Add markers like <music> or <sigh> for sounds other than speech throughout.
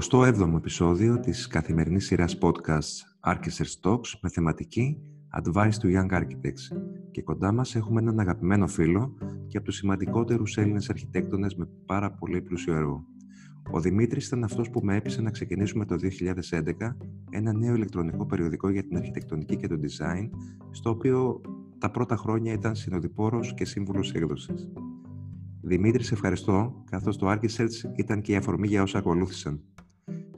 27ο επεισόδιο της καθημερινής σειράς podcast Architects Talks με θεματική Advice to Young Architects και κοντά μας έχουμε έναν αγαπημένο φίλο και από τους σημαντικότερους Έλληνες αρχιτέκτονες με πάρα πολύ πλούσιο έργο. Ο Δημήτρης ήταν αυτός που με έπεισε να ξεκινήσουμε το 2011 ένα νέο ηλεκτρονικό περιοδικό για την αρχιτεκτονική και το design, στο οποίο τα πρώτα χρόνια ήταν συνοδοιπόρος και σύμβουλος έκδοσης. Δημήτρη, σε ευχαριστώ, καθώς το Archisearch ήταν και η αφορμή για όσα ακολούθησαν.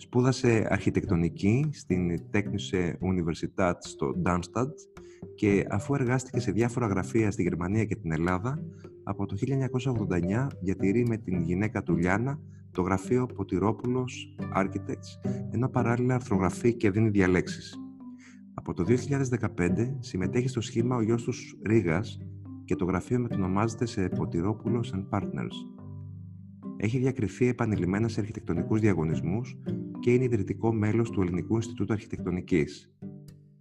Σπούδασε αρχιτεκτονική στην Technische Universität στο Darmstadt και αφού εργάστηκε σε διάφορα γραφεία στη Γερμανία και την Ελλάδα, από το 1989 διατηρεί με την γυναίκα του Λιάνα το γραφείο Ποτηρόπουλος Architects, ενώ παράλληλα αρθρογραφεί και δίνει διαλέξεις. Από το 2015 συμμετέχει στο σχήμα ο γιος τους Ρήγας και το γραφείο μετονομάζεται σε Ποτηρόπουλος and Partners. Έχει διακριθεί επανειλημμένα σε αρχιτεκτονικούς διαγωνισμούς και είναι ιδρυτικό μέλος του Ελληνικού Ινστιτούτου Αρχιτεκτονικής.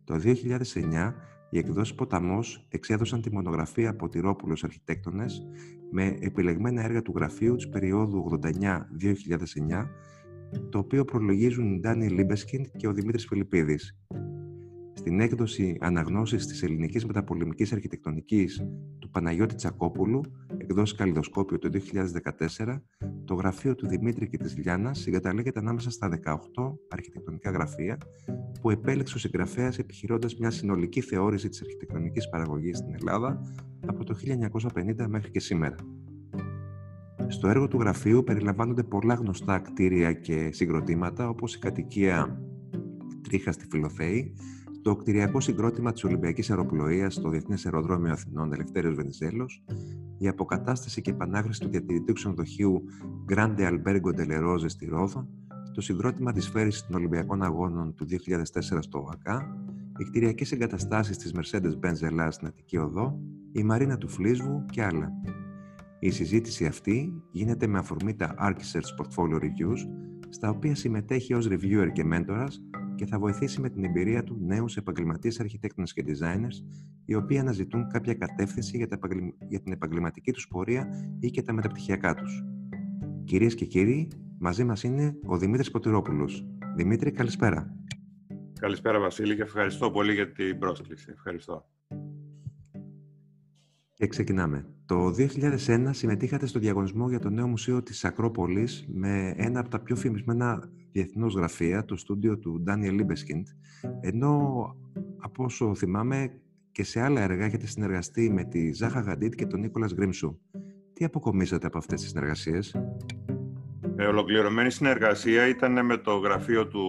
Το 2009, οι εκδόσεις Ποταμός εξέδωσαν τη μονογραφία «Ποτηρόπουλος Αρχιτέκτονες» με επιλεγμένα έργα του γραφείου της περίοδου 89-2009, το οποίο προλογίζουν οι Ντάνιελ Λίμπεσκιντ και ο Δημήτρης Φιλιππίδης. Στην έκδοση «Αναγνώσεις της ελληνικής μεταπολεμικής αρχιτεκτονικής» του Παναγιώτη Τσακόπουλου, εκδόσει Καλλιδοσκόπιο το 2014, το γραφείο του Δημήτρη και της Λιάννας συγκαταλέγεται ανάμεσα στα 18 αρχιτεκτονικά γραφεία που επέλεξε ο συγγραφέας επιχειρώντας μια συνολική θεώρηση της αρχιτεκτονικής παραγωγής στην Ελλάδα από το 1950 μέχρι και σήμερα. Στο έργο του γραφείου περιλαμβάνονται πολλά γνωστά κτίρια και συγκροτήματα όπως η κατοικία Τρίχα στη Φιλοθέη, το κτηριακό συγκρότημα της Ολυμπιακής Αεροπλοείας στο Διεθνές Αεροδρόμιο Αθηνών Ελευθέρω Βενιζέλος, η αποκατάσταση και επανάχρηση του διατηρητικού ξενοδοχείου Grande Albergo delle Rose στη Ρόδο, το συγκρότημα της φέρηση των Ολυμπιακών Αγώνων του 2004 στο ΟΑΚΑ, οι κτηριακές εγκαταστάσεις της Mercedes-Benz Ελλάς στην Αττική Οδό, η Μαρίνα του Φλίσβου και άλλα. Η συζήτηση αυτή γίνεται με αφορμή τα Archisearch Portfolio Reviews, στα οποία συμμετέχει ως reviewer και μέντορας και θα βοηθήσει με την εμπειρία του νέους επαγγελματίες αρχιτέκτονες και designers, οι οποίοι αναζητούν κάποια κατεύθυνση για, για την επαγγελματική τους πορεία ή και τα μεταπτυχιακά τους. Κυρίες και κύριοι, μαζί μας είναι ο Δημήτρης Ποτηρόπουλος. Δημήτρη, καλησπέρα. Καλησπέρα Βασίλη και ευχαριστώ πολύ για την πρόσκληση. Ευχαριστώ. Και ξεκινάμε. Το 2001 συμμετείχατε στο διαγωνισμό για το νέο μουσείο της Ακρόπολης με ένα από τα πιο φημισμένα διεθνώς γραφεία, το στούντιο του Daniel Libeskind, ενώ από όσο θυμάμαι και σε άλλα έργα έχετε συνεργαστεί με τη Ζάχα Γαντίτ και τον Νίκολας Γκρίμσου. Τι αποκομίσατε από αυτές τις συνεργασίες; Ε, ολοκληρωμένη συνεργασία ήταν με το γραφείο του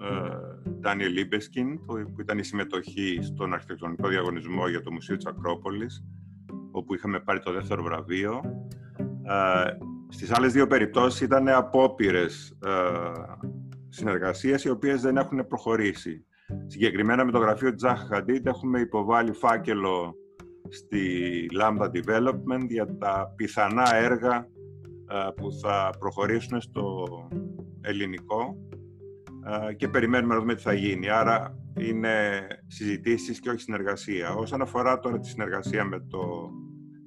ε, Daniel Libeskind, που ήταν η συμμετοχή στον αρχιτεκτονικό διαγωνισμό για το Μουσείο της Ακρόπολης, όπου είχαμε πάρει το δεύτερο βραβείο. Ε, στις άλλες δύο περιπτώσεις ήταν απόπειρες ε, συνεργασίες οι οποίες δεν έχουν προχωρήσει. Συγκεκριμένα με το γραφείο Τζάχ Χαντίτ έχουμε υποβάλει φάκελο στη Lambda Development για τα πιθανά έργα ε, που θα προχωρήσουν στο ελληνικό ε, και περιμένουμε να δούμε τι θα γίνει. Άρα είναι συζητήσεις και όχι συνεργασία. Όσον αφορά τώρα τη συνεργασία με το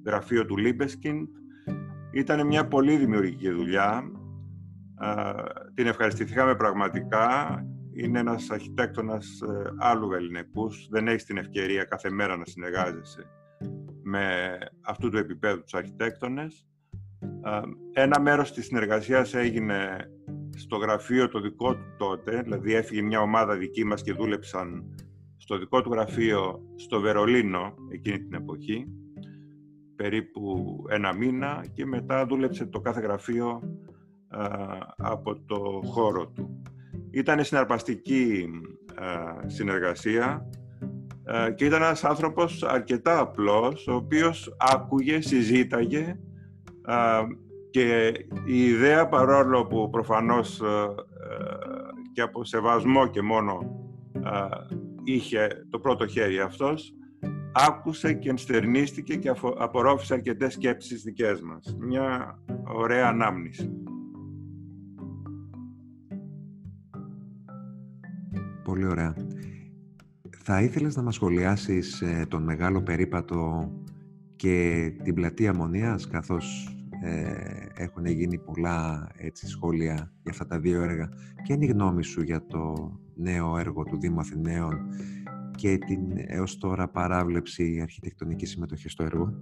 γραφείο του Libeskind, ήταν μια πολύ δημιουργική δουλειά. Την ευχαριστηθήκαμε πραγματικά. Είναι ένας αρχιτέκτονας ε, άλλου ελληνικούς. Δεν έχεις την ευκαιρία κάθε μέρα να συνεργάζεσαι με αυτού του επίπεδου τους αρχιτέκτονες. Ένα μέρος της συνεργασίας έγινε στο γραφείο το δικό του τότε, δηλαδή έφυγε μια ομάδα δική μας και δούλεψαν στο δικό του γραφείο στο Βερολίνο εκείνη την εποχή περίπου ένα μήνα και μετά δούλεψε το κάθε γραφείο από το χώρο του. Ήταν συναρπαστική συνεργασία και ήταν ένας άνθρωπος αρκετά απλός, ο οποίος άκουγε, συζήταγε και η ιδέα παρόλο που προφανώς και από σεβασμό και μόνο είχε το πρώτο χέρι αυτός, άκουσε και ενστερνίστηκε και απορρόφησε αρκετές σκέψεις δικές μας. Μια ωραία ανάμνηση. Πολύ ωραία. Θα ήθελες να μας σχολιάσεις ε, τον μεγάλο περίπατο και την πλατεία Μονίας, καθώς ε, έχουν γίνει πολλά έτσι, σχόλια για αυτά τα δύο έργα. Ποια είναι η γνώμη σου για το νέο έργο του Δήμου Αθηναίων και την έως τώρα παράβλεψη αρχιτεκτονική συμμετοχή στο έργο;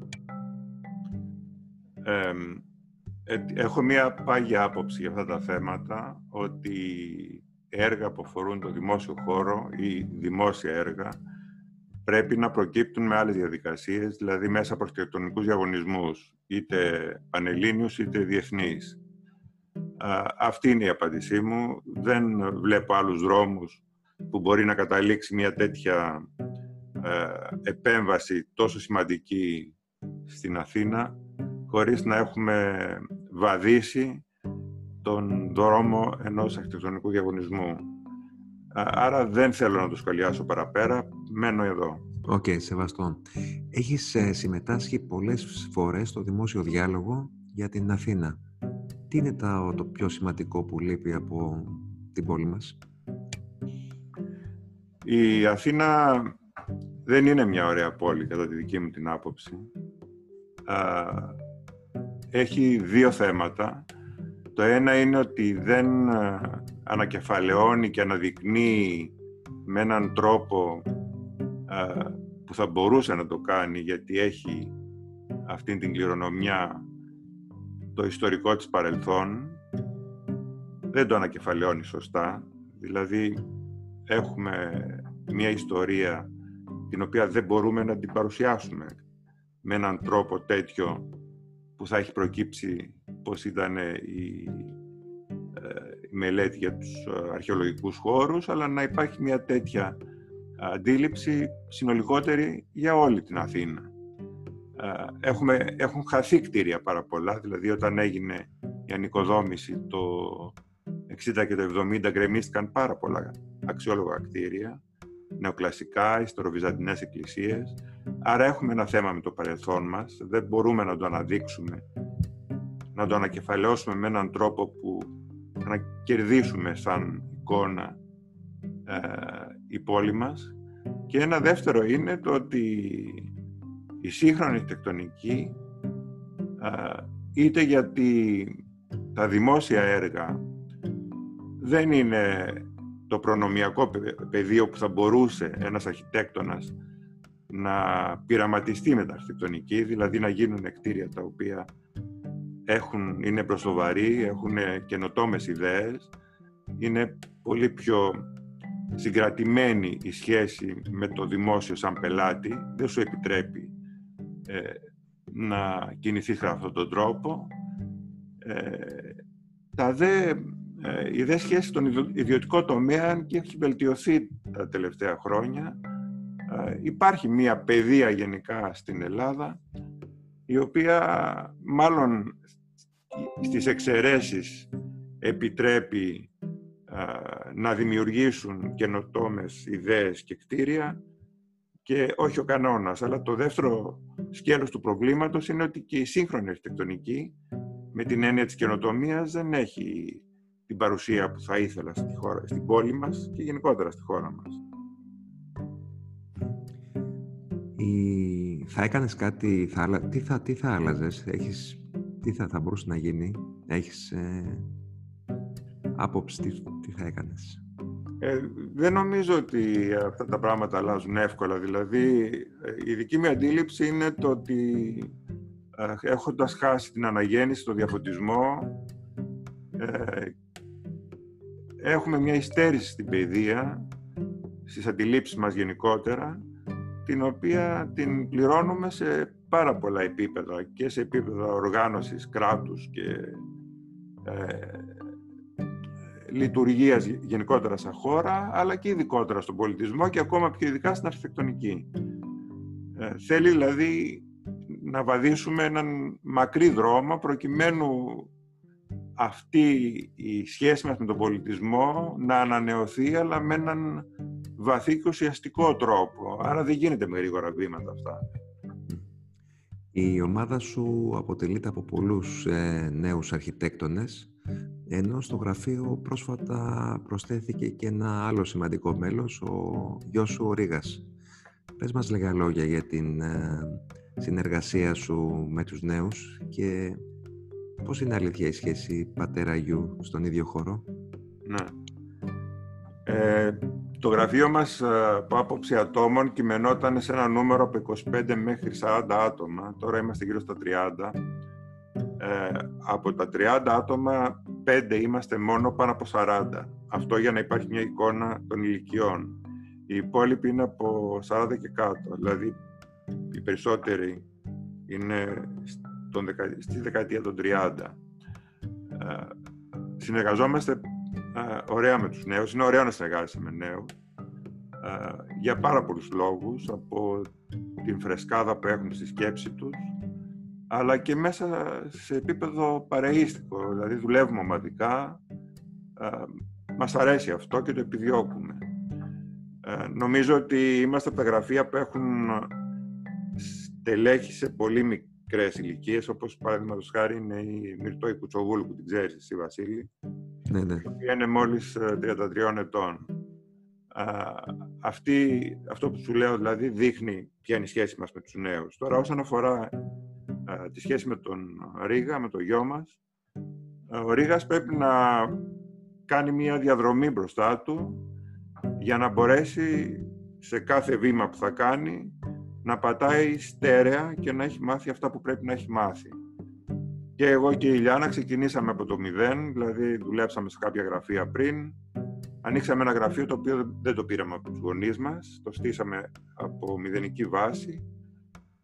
Ε, έχω μία πάγια άποψη για αυτά τα θέματα, ότι έργα που αφορούν το δημόσιο χώρο ή δημόσια έργα πρέπει να προκύπτουν με άλλες διαδικασίες, δηλαδή μέσα από αρχιτεκτονικούς διαγωνισμούς, είτε πανελλήνιους είτε διεθνείς. Αυτή είναι η απάντησή μου. Δεν βλέπω άλλους δρόμους που μπορεί να καταλήξει μια τέτοια ε, επέμβαση τόσο σημαντική στην Αθήνα χωρίς να έχουμε βαδίσει τον δρόμο ενός αρχιτεκτονικού διαγωνισμού. Άρα δεν θέλω να το σχολιάσω παραπέρα, μένω εδώ. OK, okay, σεβαστό. Έχεις ε, συμμετάσχει πολλές φορές στο δημόσιο διάλογο για την Αθήνα. Τι είναι το, το πιο σημαντικό που λείπει από την πόλη μας; Η Αθήνα δεν είναι μια ωραία πόλη, κατά τη δική μου την άποψη. Έχει δύο θέματα. Το ένα είναι ότι δεν ανακεφαλαιώνει και αναδεικνύει με έναν τρόπο που θα μπορούσε να το κάνει γιατί έχει αυτή την κληρονομιά το ιστορικό της παρελθόν δεν το ανακεφαλαιώνει σωστά δηλαδή έχουμε μια ιστορία την οποία δεν μπορούμε να την παρουσιάσουμε με έναν τρόπο τέτοιο που θα έχει προκύψει πως ήταν η, ε, η μελέτη για τους ε, αρχαιολογικούς χώρους, αλλά να υπάρχει μια τέτοια αντίληψη συνολικότερη για όλη την Αθήνα. Ε, έχουμε, έχουν χαθεί κτίρια πάρα πολλά, δηλαδή όταν έγινε η ανοικοδόμηση το 60 και το 70 γκρεμίστηκαν πάρα πολλά αξιόλογα κτίρια, νεοκλασικά, ιστοροβυζαντινές εκκλησίες. Άρα έχουμε ένα θέμα με το παρελθόν μας, δεν μπορούμε να το αναδείξουμε, να το ανακεφαλαιώσουμε με έναν τρόπο που να κερδίσουμε σαν εικόνα ε, η πόλη μας. Και ένα δεύτερο είναι το ότι η σύγχρονη τεκτονική ε, είτε γιατί τα δημόσια έργα δεν είναι το προνομιακό πεδίο που θα μπορούσε ένας αρχιτέκτονας να πειραματιστεί με τα αρχιτεκτονική, δηλαδή να γίνουν κτίρια τα οποία έχουν, είναι προσοβαροί, έχουν καινοτόμες ιδέες, είναι πολύ πιο συγκρατημένη η σχέση με το δημόσιο σαν πελάτη, δεν σου επιτρέπει ε, να κινηθείς με αυτόν τον τρόπο. Ε, τα δε ε, η δε σχέση στον ιδιωτικό τομέα και έχει βελτιωθεί τα τελευταία χρόνια. Ε, υπάρχει μία παιδεία γενικά στην Ελλάδα η οποία μάλλον στις εξαιρέσεις επιτρέπει ε, να δημιουργήσουν καινοτόμες ιδέες και κτίρια και όχι ο κανόνας. Αλλά το δεύτερο σκέλος του προβλήματος είναι ότι και η σύγχρονη αρχιτεκτονική με την έννοια της καινοτομίας δεν έχει την παρουσία που θα ήθελα στη χώρα, στην πόλη μας και γενικότερα στη χώρα μας. Η... Θα έκανες κάτι, θα... τι, θα, τι θα άλλαζες, έχεις... τι θα, θα μπορούσε να γίνει, έχεις ε... άποψη, τι, τι θα έκανες; Ε, δεν νομίζω ότι αυτά τα πράγματα αλλάζουν εύκολα. Δηλαδή, ε, η δική μου αντίληψη είναι το ότι ε, έχοντας χάσει την αναγέννηση, το διαφωτισμό ε, έχουμε μια υστέρηση στην παιδεία, στις αντιλήψεις μας γενικότερα, την οποία την πληρώνουμε σε πάρα πολλά επίπεδα και σε επίπεδα οργάνωσης κράτους και ε, λειτουργίας γενικότερα σαν χώρα, αλλά και ειδικότερα στον πολιτισμό και ακόμα πιο ειδικά στην αρχιτεκτονική. Ε, θέλει δηλαδή να βαδίσουμε έναν μακρύ δρόμο προκειμένου αυτή η σχέση μας με τον πολιτισμό να ανανεωθεί αλλά με έναν βαθύ και ουσιαστικό τρόπο. Άρα δεν γίνεται με γρήγορα βήματα αυτά. Η ομάδα σου αποτελείται από πολλούς ε, νέους αρχιτέκτονες ενώ στο γραφείο πρόσφατα προσθέθηκε και ένα άλλο σημαντικό μέλος, ο γιος σου ο Ρήγας. Πες μας λίγα λόγια για την ε, συνεργασία σου με τους νέους και πώς είναι αλήθεια η σχέση πατέρα-γιου στον ίδιο χώρο; Ναι. Ε, το γραφείο μας ε, από άποψη ατόμων κειμενόταν σε ένα νούμερο από 25 μέχρι 40 άτομα. Τώρα είμαστε γύρω στα 30. Ε, από τα 30 άτομα, 5 είμαστε μόνο πάνω από 40. Αυτό για να υπάρχει μια εικόνα των ηλικιών. Οι υπόλοιποι είναι από 40 και κάτω. Δηλαδή, οι περισσότεροι είναι στον στη δεκαετία των 30. Ε, συνεργαζόμαστε ε, ωραία με τους νέους. Είναι ωραίο να συνεργάζεσαι με νέους. Ε, για πάρα πολλούς λόγους, από την φρεσκάδα που έχουν στη σκέψη τους, αλλά και μέσα σε επίπεδο παρεΐστικο. Δηλαδή δουλεύουμε ομαδικά, ε, μας αρέσει αυτό και το επιδιώκουμε. Ε, νομίζω ότι είμαστε από τα γραφεία που έχουν στελέχη σε πολύ μικρές ηλικίες, όπως παραδείγματος χάρη είναι η Μυρτώ Κουτσογούλου που την ξέρεις εσύ, Βασίλη. Ναι, ναι. Η είναι μόλις 33 ε, ετών. αυτή, αυτό που σου λέω δηλαδή δείχνει ποια είναι η σχέση μας με τους νέους. Τώρα όσον αφορά τη σχέση με τον Ρίγα, με το γιο μας, ο Ρίγας πρέπει να κάνει μια διαδρομή μπροστά του για να μπορέσει σε κάθε βήμα που θα κάνει να πατάει στέρεα και να έχει μάθει αυτά που πρέπει να έχει μάθει. Και εγώ και η Ιλιάνα ξεκινήσαμε από το μηδέν, δηλαδή δουλέψαμε σε κάποια γραφεία πριν. Ανοίξαμε ένα γραφείο το οποίο δεν το πήραμε από τους γονείς μας, το στήσαμε από μηδενική βάση.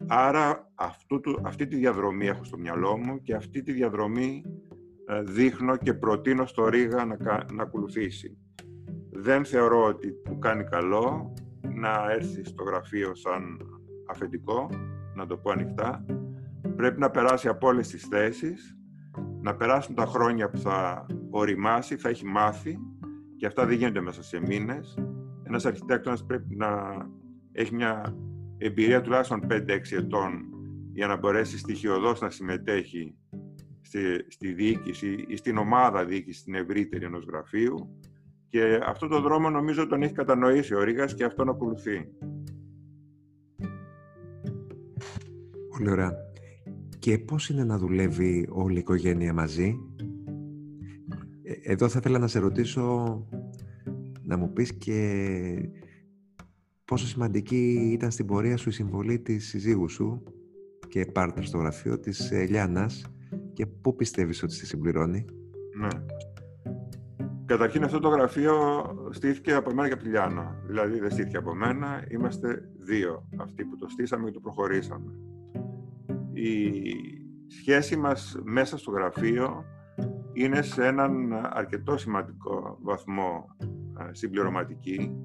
Άρα αυτού, αυτή τη διαδρομή έχω στο μυαλό μου και αυτή τη διαδρομή ε, δείχνω και προτείνω στο Ρίγα να, να ακολουθήσει. Δεν θεωρώ ότι του κάνει καλό να έρθει στο γραφείο σαν αφεντικό, να το πω ανοιχτά. Πρέπει να περάσει από όλες τις θέσεις, να περάσουν τα χρόνια που θα οριμάσει, θα έχει μάθει και αυτά δεν γίνονται μέσα σε μήνες. Ένας αρχιτέκτονας πρέπει να έχει μια εμπειρία τουλάχιστον 5-6 ετών για να μπορέσει στοιχειοδός να συμμετέχει στη, στη διοίκηση ή στην ομάδα διοίκησης στην ευρύτερη ενός γραφείου και αυτό το δρόμο νομίζω τον έχει κατανοήσει ο Ρήγας και αυτόν ακολουθεί. Πολύ ωραία. Και πώς είναι να δουλεύει όλη η οικογένεια μαζί; Ε, εδώ θα ήθελα να σε ρωτήσω να μου πεις και πόσο σημαντική ήταν στην πορεία σου η συμβολή της συζύγου σου και πάρτερ στο γραφείο της Ελιάνας και πού πιστεύεις ότι στη συμπληρώνει; Ναι. Καταρχήν αυτό το γραφείο στήθηκε από μένα και από τη Λιάνα. Δηλαδή δεν στήθηκε από μένα, είμαστε δύο αυτοί που το στήσαμε και το προχωρήσαμε η σχέση μας μέσα στο γραφείο είναι σε έναν αρκετό σημαντικό βαθμό ε, συμπληρωματική.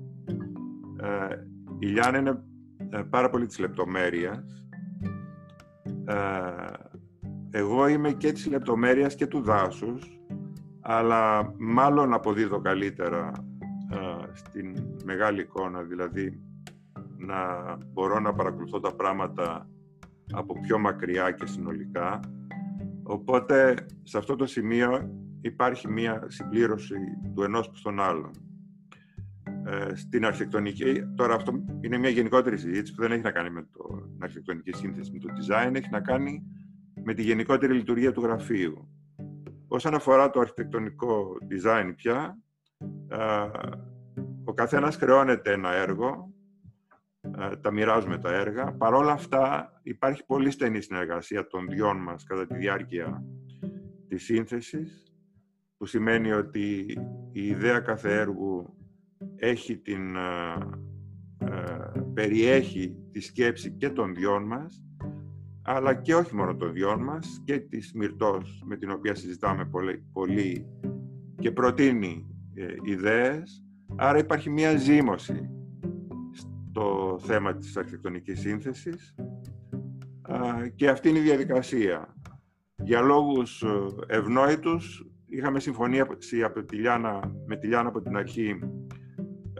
Ε, η Λιάννα είναι ε, πάρα πολύ της λεπτομέρειας. Εγώ είμαι και της λεπτομέρειας και του δάσους, αλλά μάλλον αποδίδω καλύτερα στην μεγάλη εικόνα, δηλαδή να μπορώ να παρακολουθώ τα πράγματα από πιο μακριά και συνολικά. Οπότε, σε αυτό το σημείο υπάρχει μία συμπλήρωση του ενός προς τον άλλον. Ε, στην αρχιτεκτονική, τώρα αυτό είναι μια γενικότερη συζήτηση που δεν έχει να κάνει με το, την αρχιτεκτονική σύνθεση, με το design, έχει να κάνει με τη γενικότερη λειτουργία του γραφείου. Όσον αφορά το αρχιτεκτονικό design πια, ε, ο καθένας χρεώνεται ένα έργο ε, τα μοιράζουμε τα έργα. Παρ' όλα αυτά υπάρχει πολύ στενή συνεργασία των δυο μας κατά τη διάρκεια της σύνθεσης, που σημαίνει ότι η ιδέα κάθε έργου έχει την, ε, ε, περιέχει τη σκέψη και των δυο μας, αλλά και όχι μόνο των δυο μας, και της Μυρτός, με την οποία συζητάμε πολύ, πολύ και προτείνει ιδέες. Άρα υπάρχει μία ζήμωση το θέμα της αρχιτεκτονικής σύνθεσης και αυτή είναι η διαδικασία. Για λόγους ε, ευνόητους είχαμε συμφωνία από τη Λιάνα, με τη Λιάνα από την αρχή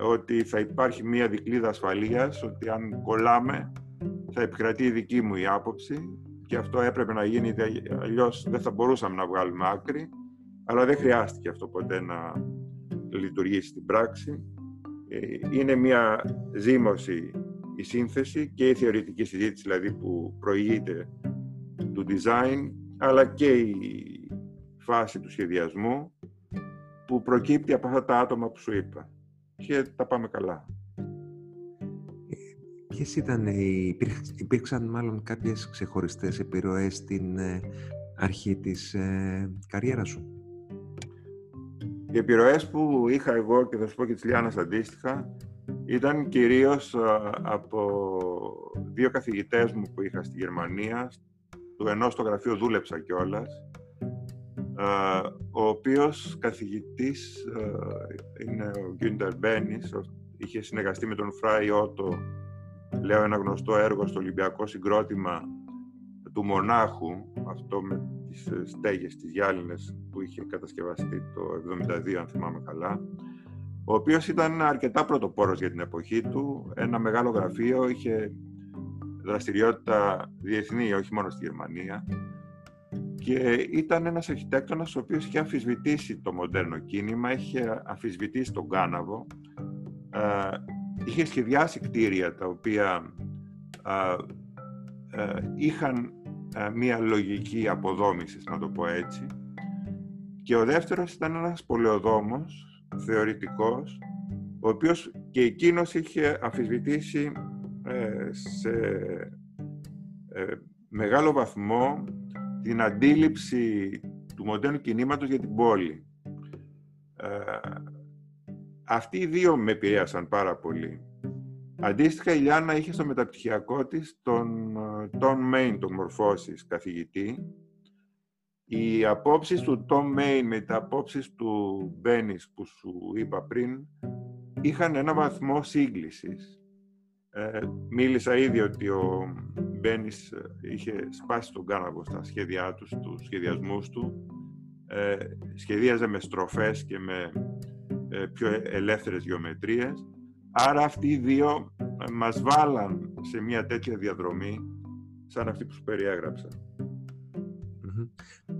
ότι θα υπάρχει μία δικλίδα ασφαλείας, ότι αν κολλάμε θα επικρατεί η δική μου η άποψη και αυτό έπρεπε να γίνει, αλλιώς δεν θα μπορούσαμε να βγάλουμε άκρη, αλλά δεν χρειάστηκε αυτό ποτέ να λειτουργήσει στην πράξη. Ε, είναι μια ζήμωση η σύνθεση και η θεωρητική συζήτηση δηλαδή που προηγείται του design αλλά και η φάση του σχεδιασμού που προκύπτει από αυτά τα άτομα που σου είπα. Και τα πάμε καλά. Ποιες ήταν οι... Υπήρξαν μάλλον κάποιες ξεχωριστές επιρροές στην ε, αρχή της ε, καριέρας σου; Οι επιρροές που είχα εγώ και θα σου πω και της Λιάννας αντίστοιχα ήταν κυρίως ε, από δύο καθηγητές μου που είχα στη Γερμανία. Του ενός στο γραφείο δούλεψα κιόλας. Ε, ο οποίος καθηγητής είναι ο Γκίντερ Μπένις, είχε συνεργαστεί με τον Φράι Ότο, λέω ένα γνωστό έργο στο Ολυμπιακό συγκρότημα του Μονάχου, αυτό με τις στέγες, τις γυάλινες που είχε κατασκευαστεί το 1972, αν θυμάμαι καλά, ο οποίος ήταν αρκετά πρωτοπόρος για την εποχή του, ένα μεγάλο γραφείο, είχε δραστηριότητα διεθνή, όχι μόνο στη Γερμανία, και ήταν ένας αρχιτέκτονας ο οποίος είχε αμφισβητήσει το μοντέρνο κίνημα, είχε αμφισβητήσει τον Κάναβο, ε, είχε σχεδιάσει κτίρια τα οποία ε, είχαν μία λογική αποδόμησης, να το πω έτσι. Και ο δεύτερος ήταν ένας πολεοδόμος, θεωρητικός, ο οποίος και εκείνος είχε αμφισβητήσει ε, σε ε, μεγάλο βαθμό την αντίληψη του μοντέρνου κινήματος για την πόλη. Ε, αυτοί οι δύο με επηρέασαν πάρα πολύ. Αντίστοιχα, η Λιάννα είχε στο μεταπτυχιακό της τον Τον Μέιν, τον Μορφώσης, καθηγητή. Οι απόψεις του Τον Μέιν με τα απόψεις του Μπένις που σου είπα πριν είχαν ένα βαθμό σύγκλησης. Ε, μίλησα ήδη ότι ο Μπένις είχε σπάσει τον κάναβο στα σχέδιά του, στους σχεδιασμούς του. Ε, σχεδίαζε με στροφές και με ε, πιο ελεύθερες γεωμετρίες. Άρα αυτοί οι δύο ε, μας βάλαν σε μια τέτοια διαδρομή σαν αυτή που σου περιεγραψα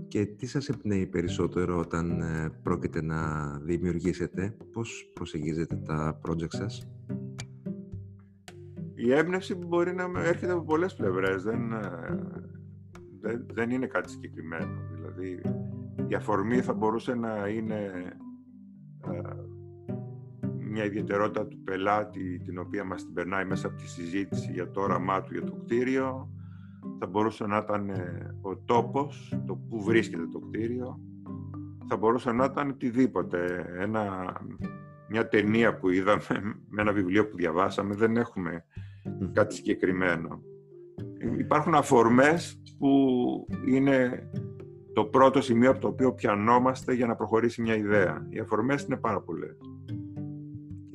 Και τι σας εμπνέει περισσότερο όταν ε, πρόκειται να δημιουργήσετε, πώς προσεγγίζετε τα project σας; Η έμπνευση μπορεί να έρχεται από πολλές πλευρές, δεν, δεν, δεν είναι κάτι συγκεκριμένο. Δηλαδή, η αφορμή θα μπορούσε να είναι μια ιδιαιτερότητα του πελάτη την οποία μας την περνάει μέσα από τη συζήτηση για το όραμά του για το κτίριο. Θα μπορούσε να ήταν ε, ο τόπος, το που βρίσκεται το κτίριο. Θα μπορούσε να ήταν οτιδήποτε. Ένα, μια ταινία που είδαμε με ένα βιβλίο που διαβάσαμε. Δεν έχουμε κάτι συγκεκριμένο. Υπάρχουν αφορμές που είναι το πρώτο σημείο από το οποίο πιανόμαστε για να προχωρήσει μια ιδέα. Οι αφορμές είναι πάρα πολλές.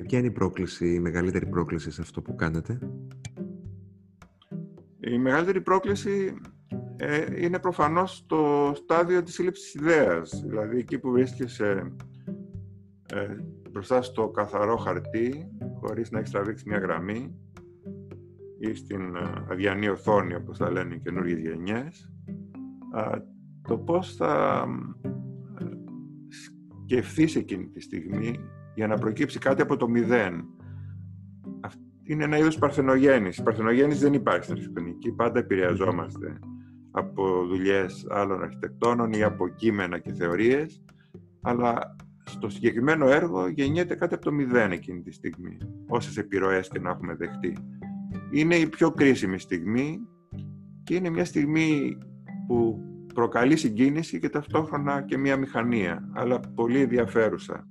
Ποια είναι η πρόκληση, η μεγαλύτερη πρόκληση σε αυτό που κάνετε; Η μεγαλύτερη πρόκληση ε, είναι προφανώς το στάδιο της σύλληψης ιδέας. Δηλαδή εκεί που βρίσκεσαι ε, μπροστά στο καθαρό χαρτί, χωρίς να έχεις τραβήξει μια γραμμή ή στην ε, αδιανή οθόνη, όπως θα λένε οι καινούργιες γενιές, το πώς θα ε, σκεφτείς εκείνη τη στιγμή για να προκύψει κάτι από το μηδέν. Αυτή είναι ένα είδος παρθενογέννης. Η παρθενογέννης δεν υπάρχει στην αρχιτεκτονική. Πάντα επηρεαζόμαστε από δουλειές άλλων αρχιτεκτόνων ή από κείμενα και θεωρίες, αλλά στο συγκεκριμένο έργο γεννιέται κάτι από το μηδέν εκείνη τη στιγμή, όσες επιρροές και να έχουμε δεχτεί. Είναι η πιο κρίσιμη στιγμή και είναι μια στιγμή που προκαλεί συγκίνηση και ταυτόχρονα και μια μηχανία, αλλά πολύ ενδιαφέρουσα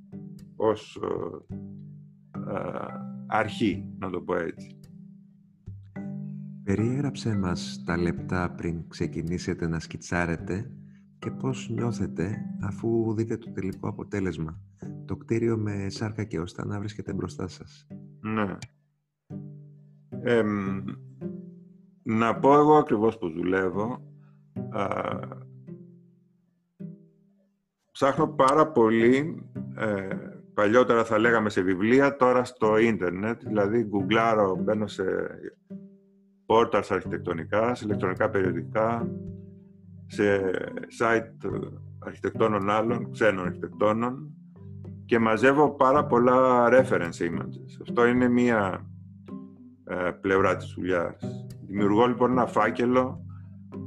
ως ε, ε, αρχή, να το πω έτσι. Περιέγραψε μας τα λεπτά πριν ξεκινήσετε να σκιτσάρετε και πώς νιώθετε αφού δείτε το τελικό αποτέλεσμα. Το κτίριο με σάρκα και ώστα να βρίσκεται μπροστά σας. Ναι. να πω εγώ ακριβώς που δουλεύω. ψάχνω πάρα πολύ ε, παλιότερα θα λέγαμε σε βιβλία, τώρα στο ίντερνετ, δηλαδή γκουγκλάρω, μπαίνω σε πόρταρς αρχιτεκτονικά, σε ηλεκτρονικά περιοδικά, σε site αρχιτεκτόνων άλλων, ξένων αρχιτεκτόνων και μαζεύω πάρα πολλά reference images. Αυτό είναι μία ε, πλευρά της δουλειάς. Δημιουργώ λοιπόν ένα φάκελο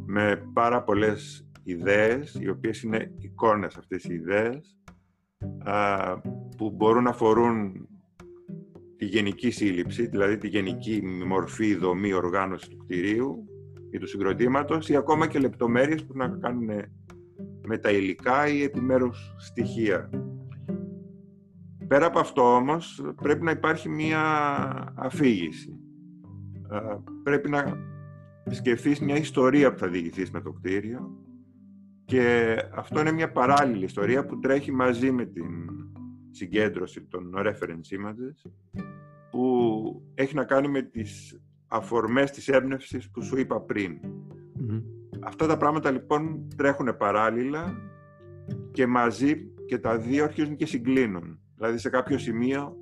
με πάρα πολλές ιδέες, οι οποίες είναι εικόνες αυτές οι ιδέες, που μπορούν να αφορούν τη γενική σύλληψη, δηλαδή τη γενική μορφή, δομή, οργάνωση του κτηρίου ή του συγκροτήματος ή ακόμα και λεπτομέρειες που να κάνουν με τα υλικά ή επιμέρους στοιχεία. Πέρα από αυτό όμως πρέπει να υπάρχει μία αφήγηση. Πρέπει να σκεφτείς μια ιστορία που θα διηγηθείς με το κτίριο και αυτό είναι μια παράλληλη ιστορία που τρέχει μαζί με την συγκέντρωση των reference images που έχει να κάνει με τις αφορμές της έμπνευσης που σου είπα πριν. Αυτά τα πράγματα λοιπόν τρέχουν παράλληλα και μαζί και τα δύο αρχίζουν και συγκλίνουν. Δηλαδή σε κάποιο σημείο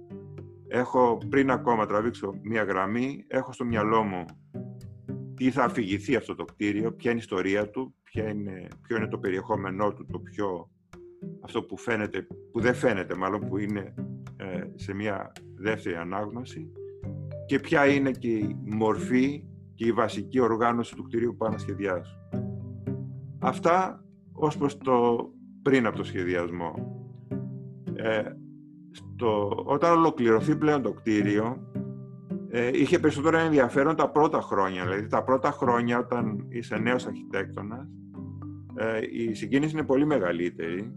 έχω πριν ακόμα τραβήξω μία γραμμή, έχω στο μυαλό μου τι θα αφηγηθεί αυτό το κτίριο, ποια είναι η ιστορία του, ποια είναι, ποιο είναι το περιεχόμενό του, το πιο, αυτό που φαίνεται, που δεν φαίνεται μάλλον, που είναι ε, σε μια δεύτερη ανάγνωση και ποια είναι και η μορφή και η βασική οργάνωση του κτηρίου που πάω να σχεδιάσω. Αυτά ως προς το πριν από το σχεδιασμό. Ε, στο, όταν ολοκληρωθεί πλέον το κτίριο, ε, είχε περισσότερο ενδιαφέρον τα πρώτα χρόνια. Δηλαδή, τα πρώτα χρόνια όταν είσαι νέος αρχιτέκτονας, ε, η συγκίνηση είναι πολύ μεγαλύτερη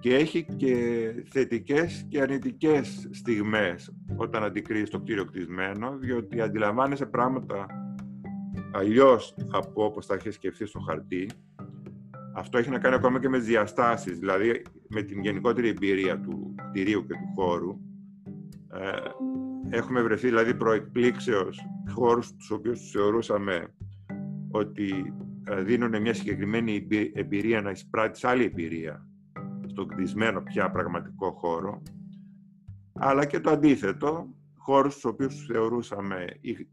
και έχει και θετικές και αρνητικές στιγμές όταν αντικρίζεις το κτίριο κτισμένο, διότι αντιλαμβάνεσαι πράγματα αλλιώς από όπως τα έχει σκεφτεί στο χαρτί. Αυτό έχει να κάνει ακόμα και με τις διαστάσεις, δηλαδή με την γενικότερη εμπειρία του κτηρίου και του χώρου. Ε, έχουμε βρεθεί δηλαδή προεκπλήξεως χώρους τους οποίους θεωρούσαμε ότι ε, δίνουν μια συγκεκριμένη εμπειρία να εισπράττεις άλλη εμπειρία στον κτισμένο πια πραγματικό χώρο αλλά και το αντίθετο, χώρους στους οποίους θεωρούσαμε ή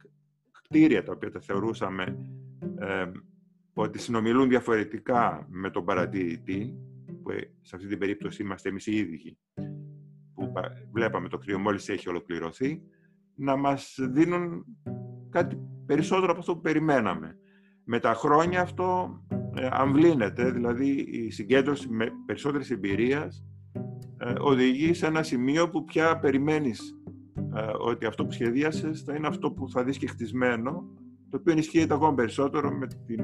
κτίρια τα οποία τα θεωρούσαμε ε, ότι συνομιλούν διαφορετικά με τον παρατηρητή που ε, σε αυτή την περίπτωση είμαστε εμείς οι ίδιοι που βλέπαμε το κρύο μόλις έχει ολοκληρωθεί, να μας δίνουν κάτι περισσότερο από αυτό που περιμέναμε. Με τα χρόνια αυτό ε, αμβλύνεται, δηλαδή η συγκέντρωση με περισσότερης εμπειρίας ε, οδηγεί σε ένα σημείο που πια περιμένεις ε, ότι αυτό που σχεδίασες θα είναι αυτό που θα δεις και χτισμένο, το οποίο ενισχύεται ακόμα περισσότερο με τη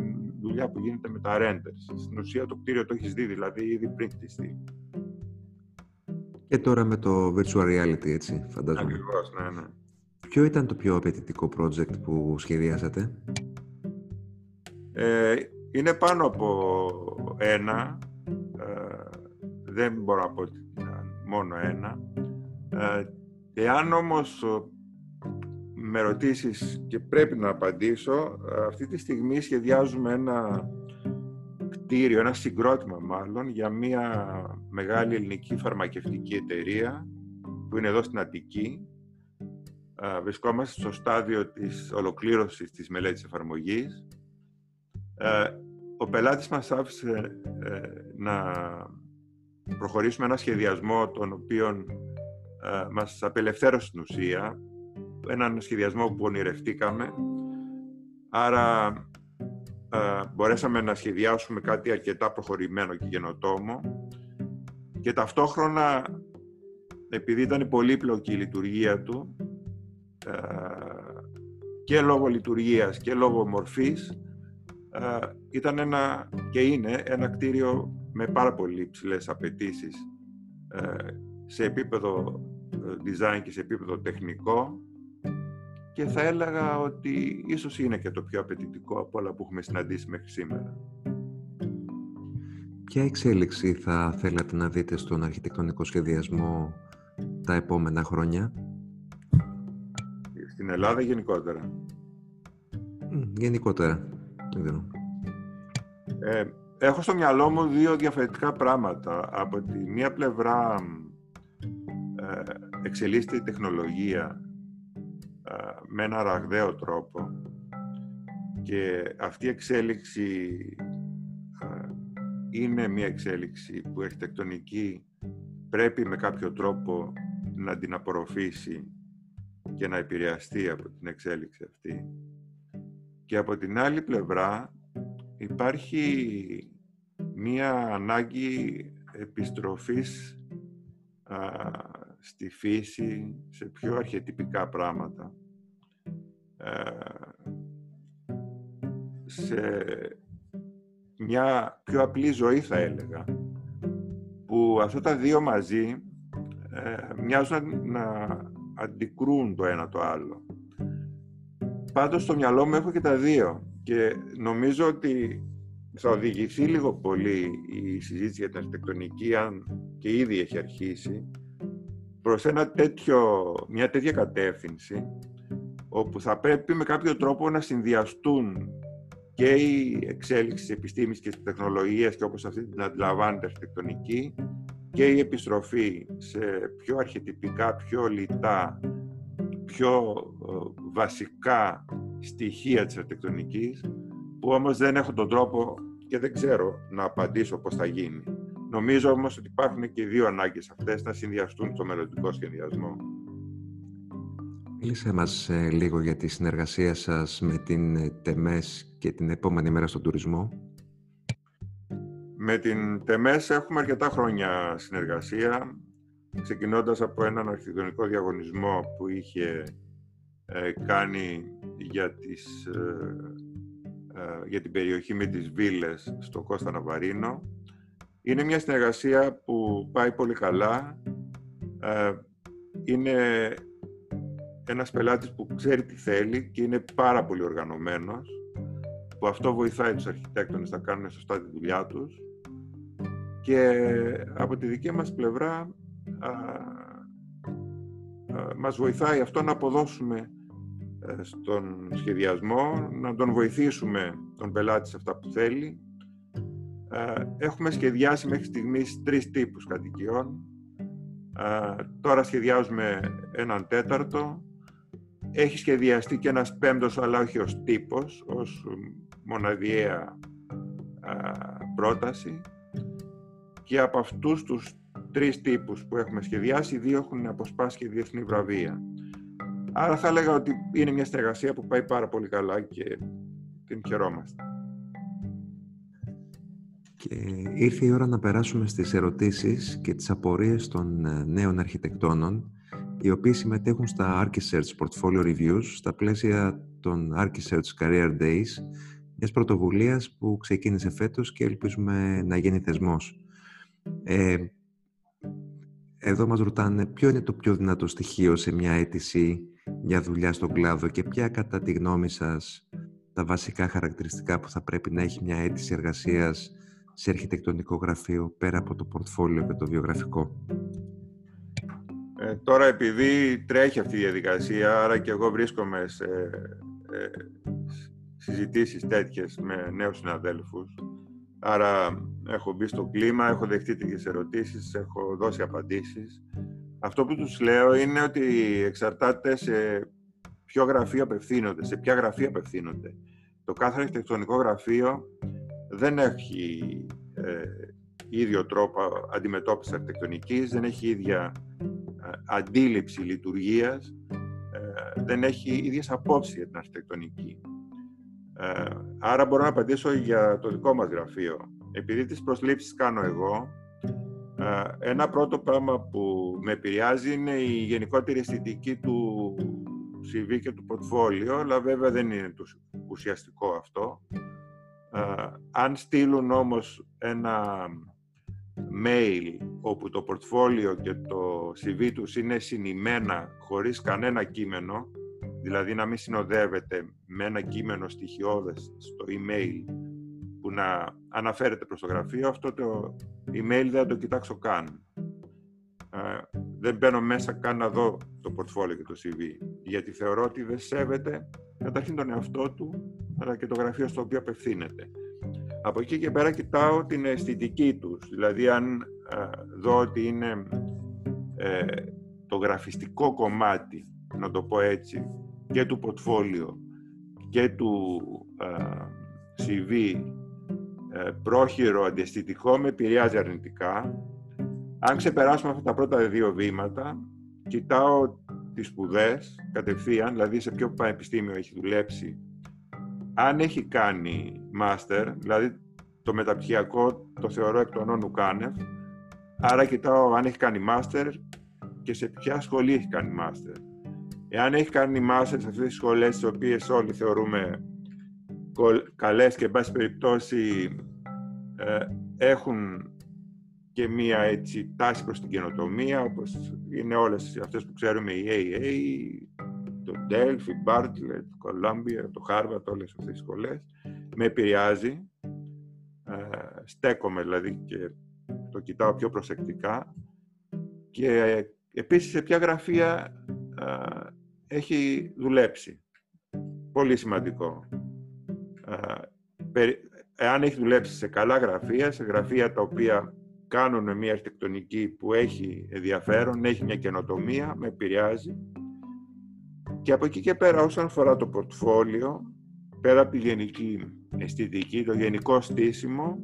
δουλειά που γίνεται με τα renders. Στην ουσία το κτίριο το έχεις δει δηλαδή ήδη πριν χτιστεί. Και τώρα με το virtual reality, έτσι, φαντάζομαι. Ακριβώς, ναι, ναι. Ποιο ήταν το πιο απαιτητικό project που σχεδιάσατε; Ε, είναι πάνω από ένα. Ε, δεν μπορώ να πω ότι μόνο ένα. Ε, εάν όμως με ρωτήσεις και πρέπει να απαντήσω, αυτή τη στιγμή σχεδιάζουμε ένα κτίριο, ένα συγκρότημα μάλλον, για μια μεγάλη ελληνική φαρμακευτική εταιρεία που είναι εδώ στην Αττική. Βρισκόμαστε στο στάδιο της ολοκλήρωσης της μελέτης εφαρμογής. Ο πελάτης μας άφησε ε, να προχωρήσουμε ένα σχεδιασμό τον οποίο μας απελευθέρωσε στην ουσία, έναν σχεδιασμό που ονειρευτήκαμε. Άρα μπορέσαμε να σχεδιάσουμε κάτι αρκετά προχωρημένο και γενοτόμο και ταυτόχρονα επειδή ήταν πολύπλοκη η λειτουργία του και λόγω λειτουργίας και λόγω μορφής ήταν ένα και είναι ένα κτίριο με πάρα πολύ ψηλές απαιτήσεις σε επίπεδο ε, design και σε επίπεδο τεχνικό και θα έλεγα ότι ίσως είναι και το πιο απαιτητικό από όλα που έχουμε συναντήσει μέχρι σήμερα. Ποια εξέλιξη θα θέλατε να δείτε στον αρχιτεκτονικό σχεδιασμό τα επόμενα χρόνια; Στην Ελλάδα γενικότερα. Γενικότερα. Ε, έχω στο μυαλό μου δύο διαφορετικά πράγματα. Από τη μία πλευρά ε, εξελίσσεται η τεχνολογία με ένα ραγδαίο τρόπο και αυτή η εξέλιξη είναι μια εξέλιξη που η αρχιτεκτονική πρέπει με κάποιο τρόπο να την απορροφήσει και να επηρεαστεί από την εξέλιξη αυτή. Και από την άλλη πλευρά υπάρχει μία ανάγκη επιστροφής στη φύση, σε πιο αρχιετυπικά πράγματα. σε μια πιο απλή ζωή θα έλεγα, που αυτά τα δύο μαζί ε, μοιάζουν να, αντικρούν το ένα το άλλο. Πάντως στο μυαλό μου έχω και τα δύο. Και νομίζω ότι θα οδηγηθεί λίγο πολύ η συζήτηση για την αρχιτεκτονική, αν και ήδη έχει αρχίσει, προς ένα τέτοιο, μια τέτοια κατεύθυνση, όπου θα πρέπει με κάποιο τρόπο να συνδυαστούν και η εξέλιξη της επιστήμης και της τεχνολογίας και όπως αυτή την αντιλαμβάνεται αρχιτεκτονική και η επιστροφή σε πιο αρχιτυπικά, πιο λιτά, πιο ε, βασικά στοιχεία της αρχιτεκτονικής που όμως δεν έχω τον τρόπο και δεν ξέρω να απαντήσω πώς θα γίνει. Νομίζω όμως ότι υπάρχουν και δύο ανάγκες αυτές να συνδυαστούν στο μελλοντικό σχεδιασμό. Μίλησέ μας ε, λίγο για τη συνεργασία σας με την ε, ΤΕΜΕΣ και την επόμενη μέρα στον τουρισμό. Με την ΤΕΜΕΣ έχουμε αρκετά χρόνια συνεργασία, ξεκινώντας από έναν αρχιτεκτονικό διαγωνισμό που είχε ε, κάνει για, τις, για την περιοχή με τις βίλες στο Κώστα Ναβαρίνο. Είναι μια συνεργασία που πάει πολύ καλά. είναι ένας πελάτης που ξέρει τι θέλει και είναι πάρα πολύ οργανωμένος, που αυτό βοηθάει τους αρχιτέκτονες να κάνουν σωστά τη δουλειά τους και από τη δική μας πλευρά α, μας βοηθάει αυτό να αποδώσουμε ε, στον σχεδιασμό, να τον βοηθήσουμε τον πελάτη σε αυτά που θέλει. Έχουμε σχεδιάσει μέχρι στιγμής τρεις τύπους κατοικιών. Τώρα σχεδιάζουμε έναν τέταρτο έχει σχεδιαστεί και ένας πέμπτος, αλλά όχι ως τύπος, ως μοναδιαία πρόταση. Και από αυτούς τους τρεις τύπους που έχουμε σχεδιάσει, οι δύο έχουν αποσπάσει και διεθνή βραβεία. Άρα θα έλεγα ότι είναι μια συνεργασία που πάει πάρα πολύ καλά και την χαιρόμαστε. Και ήρθε η ώρα να περάσουμε στις ερωτήσεις και τις απορίες των ε, νέων αρχιτεκτόνων οι οποίοι συμμετέχουν στα ArchiSearch Portfolio Reviews στα πλαίσια των ArchiSearch Career Days, μιας πρωτοβουλίας που ξεκίνησε φέτος και ελπίζουμε να γίνει θεσμός. Ε, εδώ μας ρωτάνε ποιο είναι το πιο δυνατό στοιχείο σε μια αίτηση για δουλειά στον κλάδο και ποια κατά τη γνώμη σας τα βασικά χαρακτηριστικά που θα πρέπει να έχει μια αίτηση εργασίας σε αρχιτεκτονικό γραφείο πέρα από το πορτφόλιο και το βιογραφικό; Ε, τώρα επειδή τρέχει αυτή η διαδικασία, άρα και εγώ βρίσκομαι σε ε, συζητήσεις τέτοιες με νέους συναδέλφους, άρα έχω μπει στο κλίμα, έχω δεχτεί τέτοιες ερωτήσεις, έχω δώσει απαντήσεις. Αυτό που τους λέω είναι ότι εξαρτάται σε ποιο γραφείο απευθύνονται, σε ποια γραφεία απευθύνονται. Το κάθε αρχιτεκτονικό γραφείο δεν έχει ε, ίδιο τρόπο αντιμετώπισης αρχιτεκτονικής, δεν έχει ίδια αντίληψη λειτουργίας, ε, δεν έχει ίδιες απόψεις για την αρχιτεκτονική. Ε, άρα μπορώ να απαντήσω για το δικό μας γραφείο. Επειδή τις προσλήψεις κάνω εγώ, ε, ένα πρώτο πράγμα που με επηρεάζει είναι η γενικότερη αισθητική του CV και του portfolio, αλλά βέβαια δεν είναι το ουσιαστικό αυτό. Αν στείλουν όμως ένα mail όπου το portfolio και το CV τους είναι συνημένα χωρίς κανένα κείμενο, δηλαδή να μην συνοδεύεται με ένα κείμενο στοιχειώδες στο email που να αναφέρεται προς το γραφείο, αυτό το email δεν θα το κοιτάξω καν. Ε, δεν μπαίνω μέσα καν να δω το portfolio και το CV, γιατί θεωρώ ότι δεν σέβεται καταρχήν τον εαυτό του, αλλά και το γραφείο στο οποίο απευθύνεται. Από εκεί και πέρα κοιτάω την αισθητική τους. Δηλαδή, αν ε, δω ότι είναι ε, το γραφιστικό κομμάτι, να το πω έτσι, και του portfolio και του ε, CV ε, πρόχειρο, αντιαισθητικό, με επηρεάζει αρνητικά. Αν ξεπεράσουμε αυτά τα πρώτα δύο βήματα, κοιτάω τις σπουδές κατευθείαν, δηλαδή σε ποιο πανεπιστήμιο έχει δουλέψει αν έχει κάνει master, δηλαδή το μεταπτυχιακό το θεωρώ εκ των όνου κάνευ, άρα κοιτάω αν έχει κάνει μάστερ και σε ποια σχολή έχει κάνει μάστερ. Εάν έχει κάνει μάστερ σε αυτές τις σχολές τις οποίες όλοι θεωρούμε καλές και εν πάση περιπτώσει ε, έχουν και μία έτσι, τάση προς την καινοτομία, όπως είναι όλες αυτές που ξέρουμε, η AA, το Delphi, η Bartlett, το Columbia, το Harvard, όλες αυτές τις σχολές. Με επηρεάζει, ε, στέκομαι δηλαδή και το κοιτάω πιο προσεκτικά και επίσης σε ποια γραφεία ε, έχει δουλέψει. Πολύ σημαντικό. Ε, εάν έχει δουλέψει σε καλά γραφεία, σε γραφεία τα οποία κάνουν μια αρχιτεκτονική που έχει ενδιαφέρον, έχει μια καινοτομία, με επηρεάζει. Και από εκεί και πέρα, όσον αφορά το πορτφόλιο, πέρα από τη γενική αισθητική, το γενικό στήσιμο,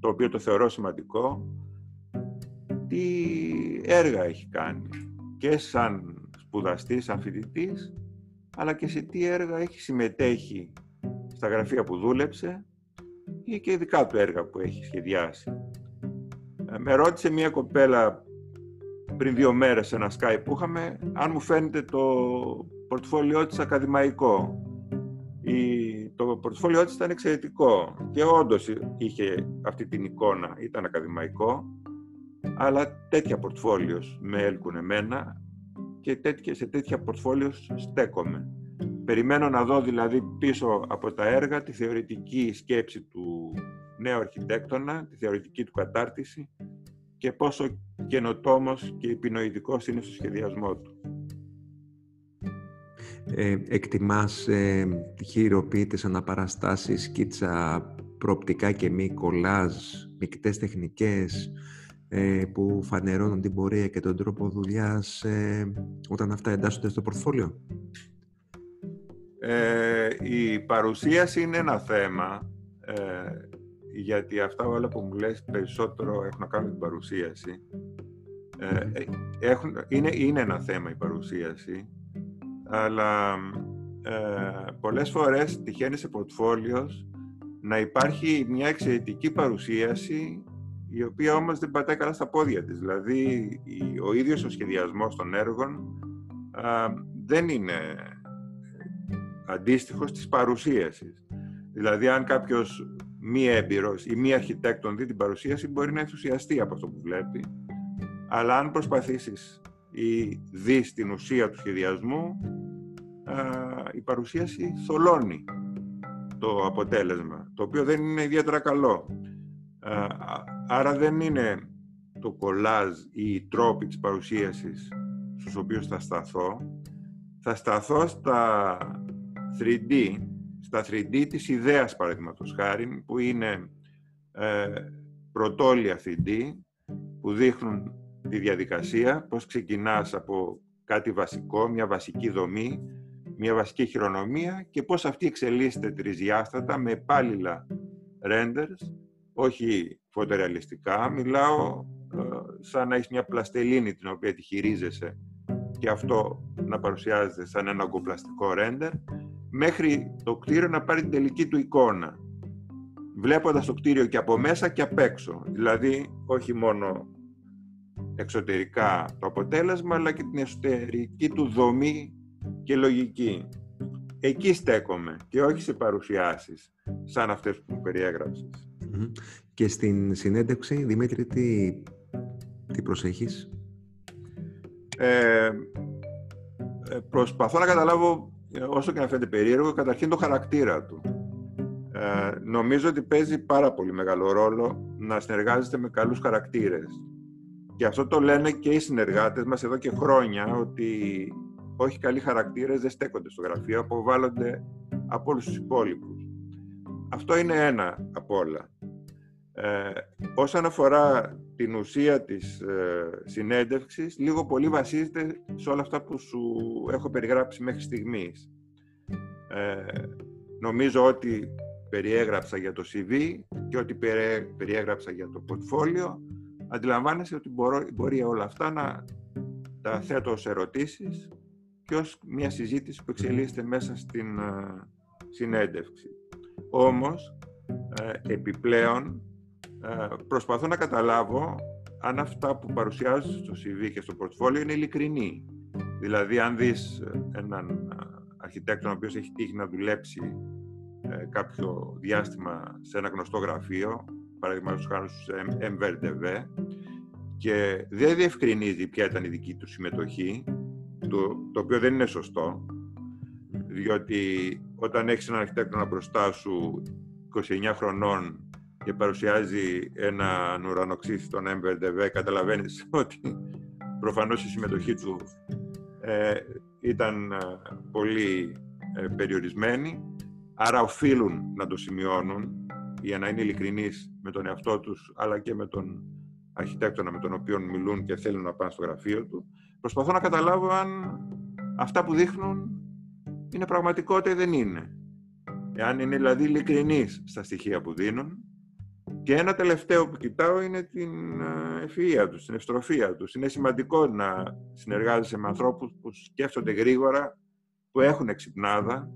το οποίο το θεωρώ σημαντικό, τι έργα έχει κάνει και σαν σπουδαστής, σαν φοιτητής, αλλά και σε τι έργα έχει συμμετέχει στα γραφεία που δούλεψε ή και ειδικά του έργα που έχει σχεδιάσει. Ε, με ρώτησε μια κοπέλα πριν δύο μέρες σε ένα Skype που είχαμε αν μου φαίνεται το πορτφόλιό της ακαδημαϊκό. Η, το πορτφόλιό της ήταν εξαιρετικό και όντως είχε αυτή την εικόνα, ήταν ακαδημαϊκό αλλά τέτοια πορτφόλιος με έλκουν εμένα και τέτοια, σε τέτοια πορτφόλιος στέκομαι. Περιμένω να δω δηλαδή πίσω από τα έργα τη θεωρητική σκέψη του νέου αρχιτέκτονα, τη θεωρητική του κατάρτιση και πόσο καινοτόμος και επινοητικός είναι στο σχεδιασμό του. Ε, εκτιμάς ε, χειροποίητες αναπαραστάσεις, σκίτσα, προοπτικά και μη κολάζ, μικτές τεχνικές ε, που φανερώνουν την πορεία και τον τρόπο δουλειάς ε, όταν αυτά εντάσσονται στο πορτφόλιο; Ε, η παρουσίαση είναι ένα θέμα, ε, γιατί αυτά όλα που μου λες περισσότερο έχουν να κάνουν με την παρουσίαση. Ε, έχουν, είναι, είναι ένα θέμα η παρουσίαση, αλλά ε, πολλές φορές τυχαίνει σε πορτφόλιος να υπάρχει μια εξαιρετική παρουσίαση η οποία όμως δεν πατάει καλά στα πόδια της. Δηλαδή, ο ίδιος ο σχεδιασμός των έργων δεν είναι αντίστοιχος της παρουσίασης. Δηλαδή, αν κάποιος μη έμπειρος ή μη αρχιτέκτον δει την παρουσίαση, μπορεί να ενθουσιαστεί από αυτό που βλέπει. Αλλά αν προσπαθήσεις ή δεις την ουσία του σχεδιασμού, η παρουσίαση θολώνει το αποτέλεσμα, το οποίο δεν είναι ιδιαίτερα καλό. Άρα δεν είναι το κολάζ ή οι τρόποι της παρουσίασης στους οποίους θα σταθώ. Θα σταθώ στα 3D, στα 3D της ιδέας παραδείγματος χάρη, που είναι ε, πρωτόλια 3D, που δείχνουν τη διαδικασία, πώς ξεκινάς από κάτι βασικό, μια βασική δομή, μια βασική χειρονομία και πώς αυτή εξελίσσεται τρισδιάστατα με επάλληλα renders, όχι φωτορεαλιστικά, μιλάω ε, σαν να έχεις μια πλαστελίνη την οποία τη χειρίζεσαι και αυτό να παρουσιάζεται σαν ένα ογκοπλαστικό render μέχρι το κτίριο να πάρει την τελική του εικόνα. Βλέποντας το κτίριο και από μέσα και απ' έξω. Δηλαδή, όχι μόνο εξωτερικά το αποτέλεσμα, αλλά και την εσωτερική του δομή και λογική. Εκεί στέκομαι και όχι σε παρουσιάσεις σαν αυτές που μου περιεγραψες Και στην συνέντευξη, Δημήτρη, τι, τι προσέχεις; Ε, ε προσπαθώ να καταλάβω ε, όσο και να φαίνεται περίεργο, καταρχήν το χαρακτήρα του. Ε, νομίζω ότι παίζει πάρα πολύ μεγάλο ρόλο να συνεργάζεστε με καλούς χαρακτήρες. Και αυτό το λένε και οι συνεργάτες μας εδώ και χρόνια, ότι όχι καλοί χαρακτήρες δεν στέκονται στο γραφείο, αποβάλλονται από όλους τους υπόλοιπους. Αυτό είναι ένα από όλα. Ε, όσον αφορά την ουσία της ε, συνέντευξης, λίγο πολύ βασίζεται σε όλα αυτά που σου έχω περιγράψει μέχρι στιγμής. Ε, νομίζω ότι περιέγραψα για το CV και ότι περιέγραψα για το portfolio. Αντιλαμβάνεσαι ότι μπορώ, μπορεί όλα αυτά να τα θέτω ως ερωτήσεις και ως μια συζήτηση που εξελίσσεται μέσα στην ε, συνέντευξη. Όμως, επιπλέον προσπαθώ να καταλάβω αν αυτά που παρουσιάζω στο CV και στο portfolio είναι ειλικρινή. Δηλαδή, αν δεις έναν αρχιτέκτονα ο οποίος έχει τύχει να δουλέψει κάποιο διάστημα σε ένα γνωστό γραφείο, παραδείγματος χάρη στους MVRDV, και δεν διευκρινίζει ποια ήταν η δική του συμμετοχή, το, το οποίο δεν είναι σωστό, διότι όταν έχεις έναν αρχιτέκτονα μπροστά σου 29 χρονών και παρουσιάζει ένα ουρανοξύστη στον MVDV, καταλαβαίνεις <laughs> ότι προφανώς η συμμετοχή του ε, ήταν ε, πολύ ε, περιορισμένη, άρα οφείλουν να το σημειώνουν για να είναι ειλικρινείς με τον εαυτό τους, αλλά και με τον αρχιτέκτονα με τον οποίο μιλούν και θέλουν να πάνε στο γραφείο του. Προσπαθώ να καταλάβω αν αυτά που δείχνουν είναι πραγματικότητα ή δεν είναι. Εάν είναι δηλαδή ειλικρινείς στα στοιχεία που δίνουν και ένα τελευταίο που κοιτάω είναι την ε, ευφυΐα τους, την ευστροφία τους. Είναι σημαντικό να συνεργάζεσαι με ανθρώπους που σκέφτονται γρήγορα, που έχουν εξυπνάδα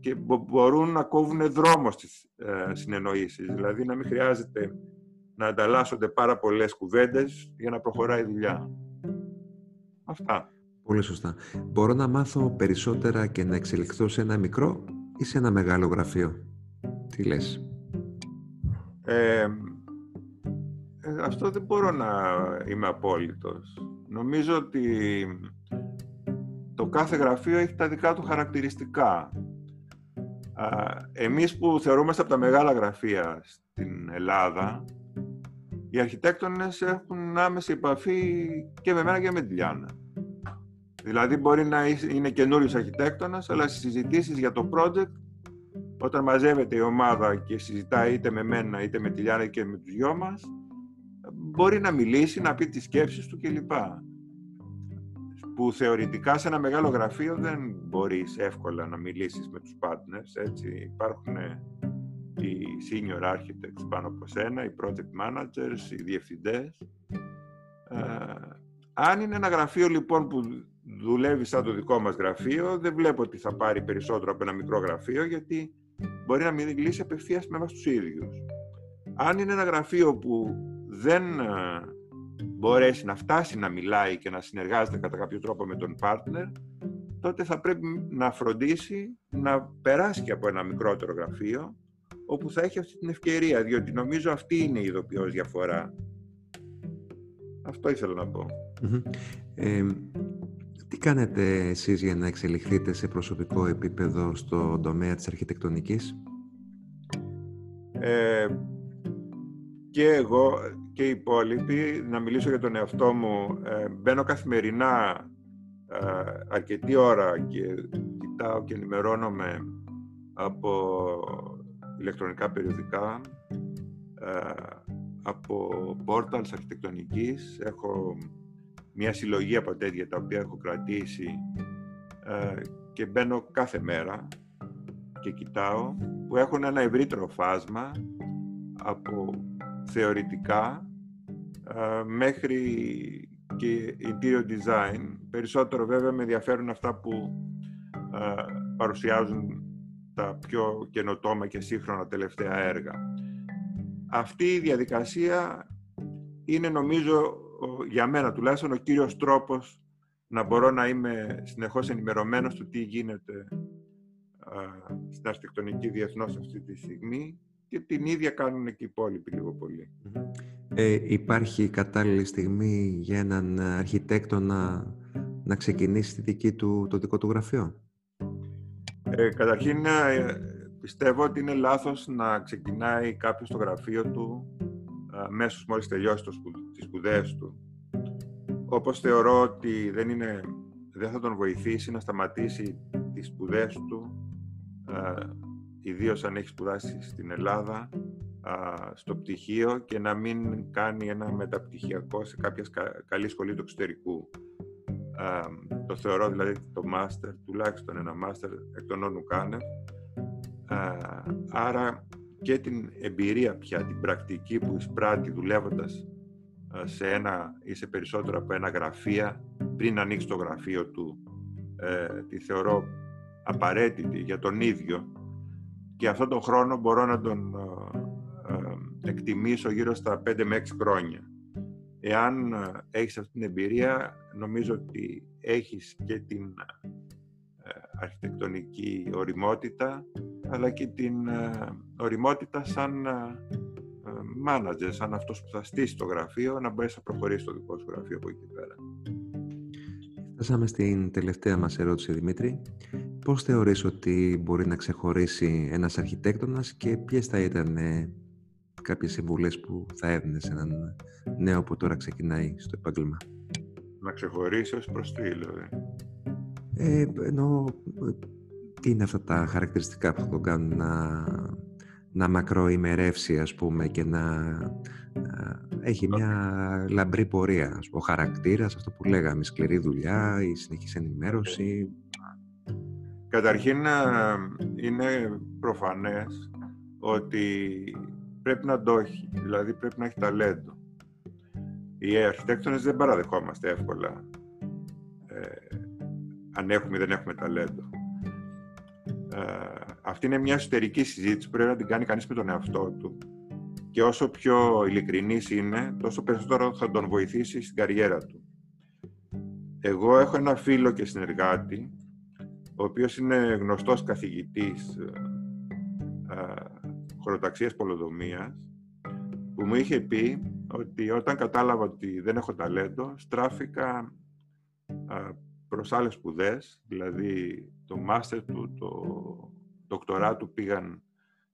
και μπορούν να κόβουν δρόμο στις ε, συνεννοήσεις. Δηλαδή να μην χρειάζεται να ανταλλάσσονται πάρα πολλές κουβέντες για να προχωράει η δουλειά. Αυτά. Πολύ σωστά. Μπορώ να μάθω περισσότερα και να εξελιχθώ σε ένα μικρό ή σε ένα μεγάλο γραφείο; Τι λες; Ε, αυτό δεν μπορώ να είμαι απόλυτος. Νομίζω ότι το κάθε γραφείο έχει τα δικά του χαρακτηριστικά. Εμείς που θεωρούμαστε από τα μεγάλα γραφεία στην Ελλάδα, οι αρχιτέκτονες έχουν άμεση επαφή και με μένα και με τη Λιάννα. Δηλαδή μπορεί να είναι καινούριος αρχιτέκτονας, αλλά στις συζητήσεις για το project όταν μαζεύεται η ομάδα και συζητάει είτε με μένα είτε με τη Λιάννα και με τους δυο μας, μπορεί να μιλήσει, να πει τις σκέψεις του κλπ. Που θεωρητικά σε ένα μεγάλο γραφείο δεν μπορείς εύκολα να μιλήσεις με τους partners, έτσι. Υπάρχουν οι senior architects πάνω από σένα, οι project managers, οι διευθυντές. Ε, αν είναι ένα γραφείο λοιπόν που δουλεύει σαν το δικό μας γραφείο, δεν βλέπω ότι θα πάρει περισσότερο από ένα μικρό γραφείο, γιατί μπορεί να μιλήσει απευθείας με εμάς τους ίδιους. Αν είναι ένα γραφείο που δεν ε, μπορέσει να φτάσει να μιλάει και να συνεργάζεται κατά κάποιο τρόπο με τον partner, τότε θα πρέπει να φροντίσει να περάσει και από ένα μικρότερο γραφείο, όπου θα έχει αυτή την ευκαιρία, διότι νομίζω αυτή είναι η ειδοποιώς διαφορά. Αυτό ήθελα να πω. Τι κάνετε εσείς για να εξελιχθείτε σε προσωπικό επίπεδο στο τομέα της αρχιτεκτονικής; Ε, και εγώ και οι υπόλοιποι, να μιλήσω για τον εαυτό μου, ε, μπαίνω καθημερινά ε, αρκετή ώρα και κοιτάω και ενημερώνομαι από ηλεκτρονικά περιοδικά, ε, από portals αρχιτεκτονικής. Έχω μια συλλογή από τέτοια τα οποία έχω κρατήσει ε, και μπαίνω κάθε μέρα και κοιτάω που έχουν ένα ευρύτερο φάσμα από θεωρητικά ε, μέχρι και interior design. Περισσότερο βέβαια με ενδιαφέρουν αυτά που ε, παρουσιάζουν τα πιο καινοτόμα και σύγχρονα τελευταία έργα. Αυτή η διαδικασία είναι νομίζω για μένα τουλάχιστον ο κύριος τρόπος να μπορώ να είμαι συνεχώς ενημερωμένος του τι γίνεται στην αρχιτεκτονική διεθνώς αυτή τη στιγμή και την ίδια κάνουν και οι υπόλοιποι λίγο πολύ. Ε, υπάρχει κατάλληλη στιγμή για έναν αρχιτέκτονα να ξεκινήσει τη δική του, το δικό του γραφείο; Ε, καταρχήν ε, πιστεύω ότι είναι λάθος να ξεκινάει κάποιος το γραφείο του αμέσως μόλις τελειώσει το τις σπουδές του. Όπως θεωρώ ότι δεν, είναι, δεν θα τον βοηθήσει να σταματήσει τις σπουδές του, α, ιδίως αν έχει σπουδάσει στην Ελλάδα, στο πτυχίο και να μην κάνει ένα μεταπτυχιακό σε κάποια καλή σχολή του εξωτερικού. το θεωρώ δηλαδή το μάστερ, τουλάχιστον ένα μάστερ εκ των όνου κάνευ. άρα και την εμπειρία πια, την πρακτική που εισπράττει δουλεύοντας ε, σε ένα ή σε περισσότερα από ένα γραφεία πριν ανοίξει το γραφείο του ε, τη θεωρώ απαραίτητη για τον ίδιο και αυτόν τον χρόνο μπορώ να τον ε, εκτιμήσω γύρω στα 5 με 6 χρόνια. Εάν έχεις αυτή την εμπειρία, νομίζω ότι έχεις και την αρχιτεκτονική οριμότητα, αλλά και την οριμότητα σαν μάνατζερ, σαν αυτός που θα στήσει το γραφείο, να μπορέσει να προχωρήσει το δικό σου γραφείο από εκεί πέρα. Φτάσαμε στην τελευταία μας ερώτηση, Δημήτρη. Πώς θεωρείς ότι μπορεί να ξεχωρίσει ένας αρχιτέκτονας και ποιες θα ήταν ε, κάποιες συμβουλές που θα έδινε σε έναν νέο που τώρα ξεκινάει στο επάγγελμα; Να ξεχωρίσει ως προς τι, δηλαδή. Ε, ενώ, τι είναι αυτά τα χαρακτηριστικά που θα τον κάνουν να, να μακροημερεύσει, ας πούμε, και να έχει μια λαμπρή πορεία. Ο χαρακτήρας, αυτό που λέγαμε, σκληρή δουλειά, η συνεχής ενημέρωση. Καταρχήν, είναι προφανές ότι πρέπει να το έχει, δηλαδή πρέπει να έχει ταλέντο. Οι αρχιτέκτονες δεν παραδεχόμαστε εύκολα ε, αν έχουμε ή δεν έχουμε ταλέντο. Ε, αυτή είναι μια εσωτερική συζήτηση που πρέπει να την κάνει κανείς με τον εαυτό του και όσο πιο ειλικρινής είναι, τόσο περισσότερο θα τον βοηθήσει στην καριέρα του. Εγώ έχω ένα φίλο και συνεργάτη, ο οποίος είναι γνωστός καθηγητής ε, ε, χωροταξίας πολοδομίας, που μου είχε πει ότι όταν κατάλαβα ότι δεν έχω ταλέντο, στράφηκα προς άλλες σπουδές, δηλαδή το μάστερ του, το δοκτορά του πήγαν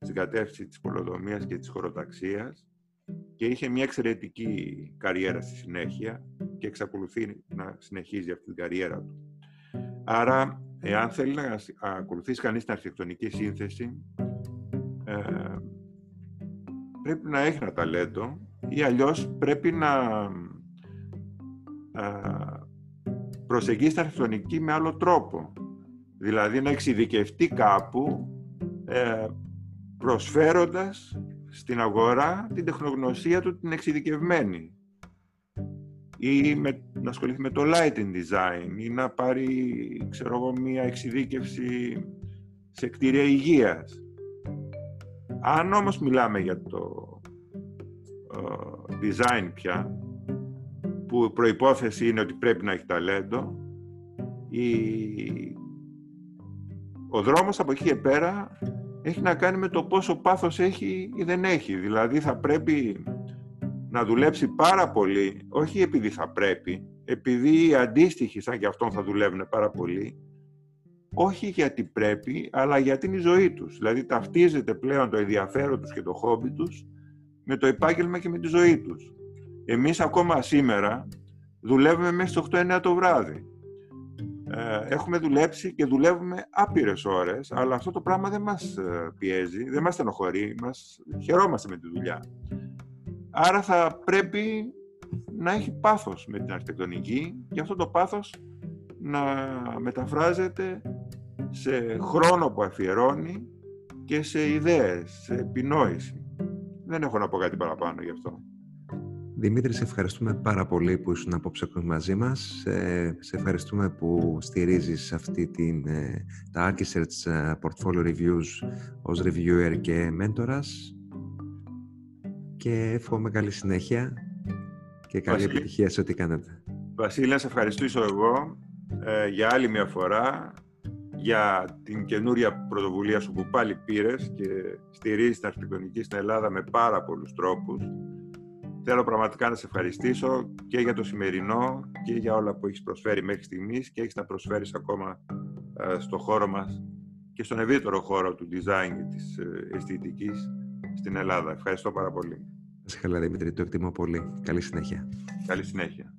στην κατεύθυνση της πολοδομίας και της χωροταξίας και είχε μια εξαιρετική καριέρα στη συνέχεια και εξακολουθεί να συνεχίζει αυτή την καριέρα του. Άρα, εάν θέλει να ακολουθήσει κανείς την αρχιτεκτονική σύνθεση, ε, πρέπει να έχει ένα ταλέντο ή αλλιώς πρέπει να ε, προσεγγίσει την αρχιτεκτονική με άλλο τρόπο. Δηλαδή να εξειδικευτεί κάπου ε, προσφέροντας στην αγορά την τεχνογνωσία του την εξειδικευμένη ή με, να ασχοληθεί με το lighting design ή να πάρει, ξέρω εγώ, μία εξειδίκευση σε κτίρια υγείας. Αν όμως μιλάμε για το ε, design πια, που προϋπόθεση είναι ότι πρέπει να έχει ταλέντο, η... ο δρόμος από εκεί και πέρα έχει να κάνει με το πόσο πάθος έχει ή δεν έχει. Δηλαδή θα πρέπει να δουλέψει πάρα πολύ, όχι επειδή θα πρέπει, επειδή οι αντίστοιχοι σαν και αυτόν θα δουλεύουν πάρα πολύ, όχι γιατί πρέπει, αλλά γιατί είναι η ζωή τους. Δηλαδή ταυτίζεται πλέον το ενδιαφέρον τους και το χόμπι τους με το επάγγελμα και με τη ζωή τους. Εμείς ακόμα σήμερα δουλεύουμε μέσα στις 8-9 το βράδυ. Ε, έχουμε δουλέψει και δουλεύουμε άπειρες ώρες, αλλά αυτό το πράγμα δεν μας ε, πιέζει, δεν μας στενοχωρεί, μας χαιρόμαστε με τη δουλειά. Άρα θα πρέπει να έχει πάθος με την αρχιτεκτονική και αυτό το πάθος να μεταφράζεται σε χρόνο που αφιερώνει και σε ιδέες, σε επινόηση. Δεν έχω να πω κάτι παραπάνω γι' αυτό. Δημήτρη, σε ευχαριστούμε πάρα πολύ που ήσουν απόψε μαζί μας. σε ευχαριστούμε που στηρίζεις αυτή την, ε, τα Archisearch ε, Portfolio Reviews ως reviewer και μέντορας και εύχομαι καλή συνέχεια και καλή Βασίλη, επιτυχία σε ό,τι κάνετε. Βασίλη, να σε ευχαριστήσω εγώ ε, για άλλη μια φορά για την καινούρια πρωτοβουλία σου που πάλι πήρες και στηρίζεις την αρχιτεκτονική στην Ελλάδα με πάρα πολλούς τρόπους Θέλω πραγματικά να σε ευχαριστήσω και για το σημερινό και για όλα που έχεις προσφέρει μέχρι στιγμής και έχεις να προσφέρεις ακόμα ε, στο χώρο μας και στον ευρύτερο χώρο του design και της ε, αισθητικής στην Ελλάδα. Ευχαριστώ πάρα πολύ. Σε καλά Δημήτρη, το εκτιμώ πολύ. Καλή συνέχεια. Καλή συνέχεια.